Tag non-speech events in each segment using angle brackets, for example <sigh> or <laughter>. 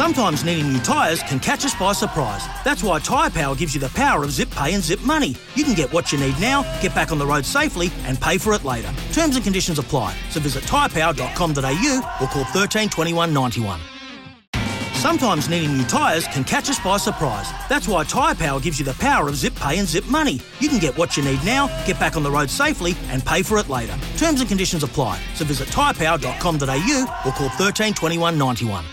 Sometimes needing new tyres can catch us by surprise. That's why Tyre Power gives you the power of zip pay and zip money. You can get what you need now, get back on the road safely, and pay for it later. Terms and conditions apply. So visit tyrepower.com.au or call 13 21 91. Sometimes needing new tyres can catch us by surprise. That's why Tyre Power gives you the power of zip pay and zip money. You can get what you need now, get back on the road safely, and pay for it later. Terms and conditions apply. So visit tyrepower.com.au or call 13 21 91.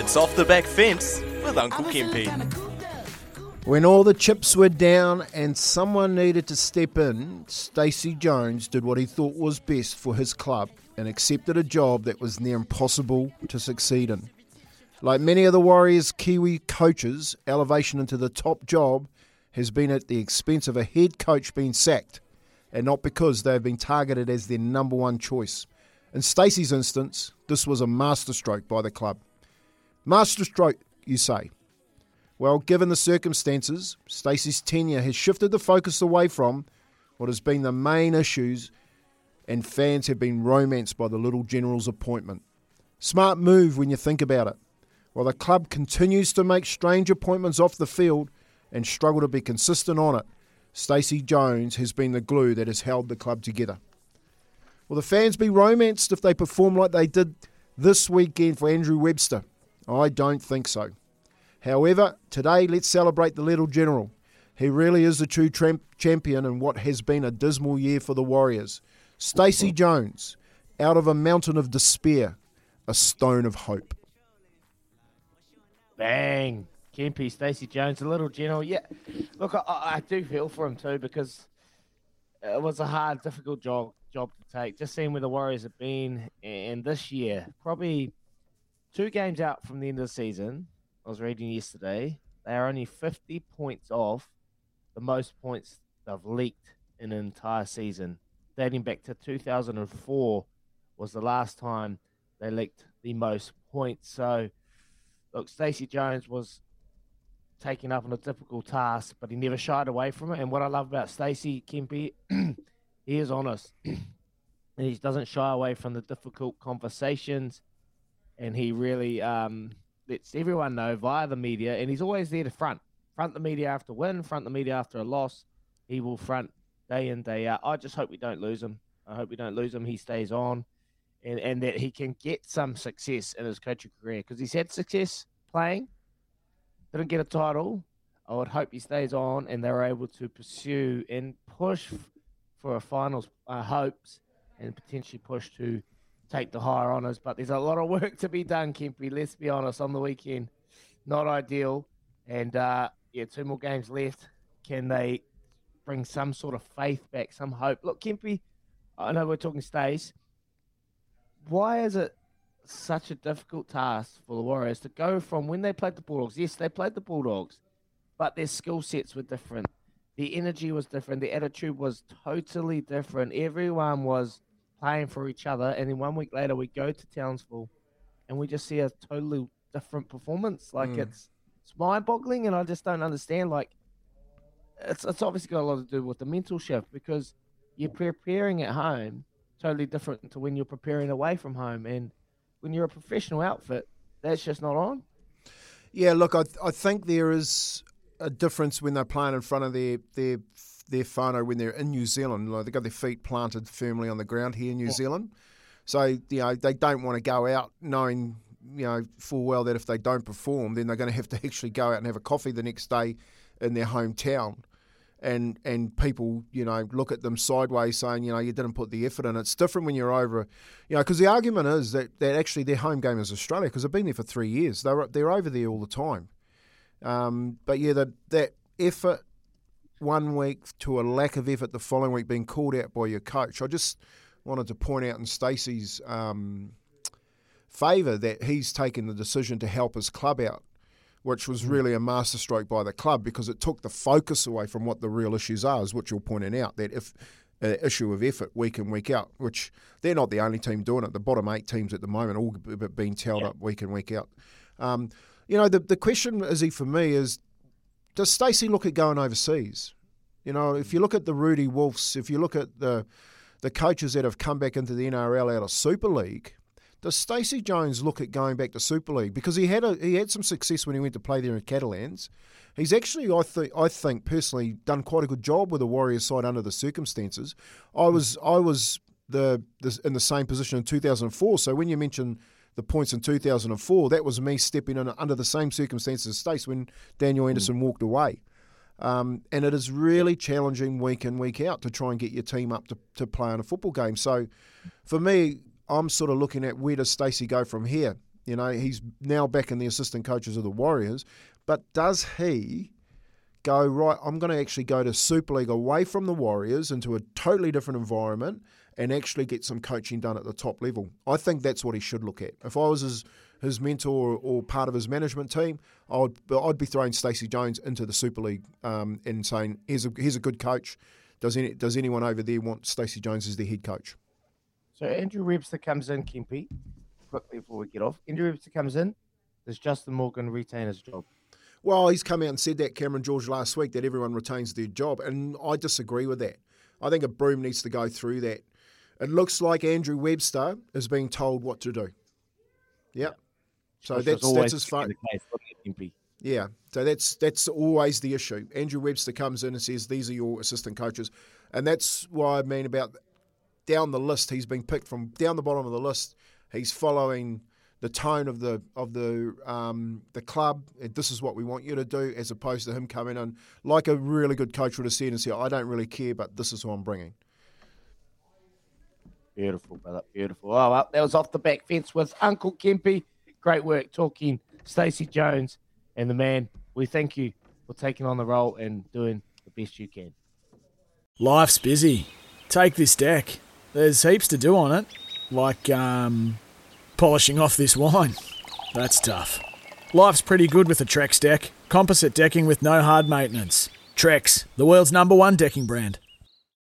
It's off the back fence with Uncle Kempy. When all the chips were down and someone needed to step in, Stacey Jones did what he thought was best for his club and accepted a job that was near impossible to succeed in. Like many of the Warriors' Kiwi coaches, elevation into the top job has been at the expense of a head coach being sacked, and not because they have been targeted as their number one choice. In Stacey's instance, this was a masterstroke by the club. Masterstroke, you say? Well, given the circumstances, Stacey's tenure has shifted the focus away from what has been the main issues, and fans have been romanced by the Little General's appointment. Smart move when you think about it. While the club continues to make strange appointments off the field and struggle to be consistent on it, Stacey Jones has been the glue that has held the club together. Will the fans be romanced if they perform like they did this weekend for Andrew Webster? I don't think so. However, today let's celebrate the little general. He really is the true tramp- champion in what has been a dismal year for the Warriors. Stacey Jones, out of a mountain of despair, a stone of hope. Bang. Kempy, Stacey Jones, a little general. Yeah, look, I, I do feel for him too because it was a hard, difficult job job to take. Just seeing where the Warriors have been, and this year, probably two games out from the end of the season. I was reading yesterday, they are only 50 points off the most points they've leaked in an entire season. Dating back to 2004 was the last time they leaked the most points. So, look, Stacey Jones was taken up on a difficult task, but he never shied away from it. And what I love about Stacey Kempy, <clears throat> he is honest. <clears throat> he doesn't shy away from the difficult conversations. And he really um, lets everyone know via the media. And he's always there to front. Front the media after win, front the media after a loss. He will front day in, day out. I just hope we don't lose him. I hope we don't lose him. He stays on. And, and that he can get some success in his coaching career because he's had success playing, didn't get a title. I would hope he stays on and they're able to pursue and push for a finals uh, hopes and potentially push to take the higher honours. But there's a lot of work to be done, Kempy. Let's be honest. On the weekend, not ideal. And uh, yeah, two more games left. Can they bring some sort of faith back, some hope? Look, Kempy, I know we're talking stays. Why is it such a difficult task for the Warriors to go from when they played the Bulldogs? Yes, they played the Bulldogs, but their skill sets were different. The energy was different. The attitude was totally different. Everyone was playing for each other. And then one week later, we go to Townsville and we just see a totally different performance. Like Mm. it's it's mind boggling, and I just don't understand. Like it's it's obviously got a lot to do with the mental shift because you're preparing at home totally different to when you're preparing away from home. And when you're a professional outfit, that's just not on. Yeah, look, I, I think there is a difference when they're playing in front of their their their whānau when they're in New Zealand. Like they've got their feet planted firmly on the ground here in New yeah. Zealand. So, you know, they don't want to go out knowing, you know, full well that if they don't perform, then they're going to have to <laughs> actually go out and have a coffee the next day in their hometown. And, and people, you know, look at them sideways saying, you know, you didn't put the effort in. It's different when you're over, you know, because the argument is that, that actually their home game is Australia because they've been there for three years. They're, they're over there all the time. Um, but yeah, the, that effort one week to a lack of effort the following week being called out by your coach. I just wanted to point out in Stacey's um, favour that he's taken the decision to help his club out, which was mm. really a masterstroke by the club because it took the focus away from what the real issues are, is what you're pointing out. That if uh, issue of effort week in week out, which they're not the only team doing it. The bottom eight teams at the moment all being tailed yeah. up week in week out. Um, you know, the the question, Izzy, for me is does Stacey look at going overseas? You know, if you look at the Rudy Wolfs, if you look at the the coaches that have come back into the NRL out of Super League, does Stacey Jones look at going back to Super League because he had a, he had some success when he went to play there in Catalans. He's actually, I think, I think personally, done quite a good job with the Warriors side under the circumstances. I was I was the, the in the same position in 2004. So when you mention the points in 2004, that was me stepping in under the same circumstances as Stace when Daniel mm. Anderson mm. walked away. Um, and it is really challenging week in, week out to try and get your team up to, to play in a football game. So for me, I'm sort of looking at where does Stacey go from here? You know, he's now back in the assistant coaches of the Warriors, but does he go, right, I'm going to actually go to Super League away from the Warriors into a totally different environment and actually get some coaching done at the top level? I think that's what he should look at. If I was his his mentor or part of his management team, I'd I'd be throwing Stacey Jones into the Super League um, and saying here's a here's a good coach. Does any does anyone over there want Stacey Jones as their head coach? So Andrew Webster comes in, Kempy, quickly before we get off. Andrew Webster comes in. Does Justin Morgan retain his job? Well, he's come out and said that Cameron George last week that everyone retains their job, and I disagree with that. I think a broom needs to go through that. It looks like Andrew Webster is being told what to do. Yep. So Which that's that's as far. Yeah, so that's that's always the issue. Andrew Webster comes in and says these are your assistant coaches, and that's why I mean about down the list. He's been picked from down the bottom of the list. He's following the tone of the of the um, the club. This is what we want you to do, as opposed to him coming in like a really good coach would have said and say, "I don't really care, but this is who I'm bringing." Beautiful, brother. Beautiful. Oh, well, that was off the back fence with Uncle Kempy. Great work talking Stacey Jones and the man. We thank you for taking on the role and doing the best you can. Life's busy. Take this deck. There's heaps to do on it, like um, polishing off this wine. That's tough. Life's pretty good with a Trex deck. Composite decking with no hard maintenance. Trex, the world's number one decking brand.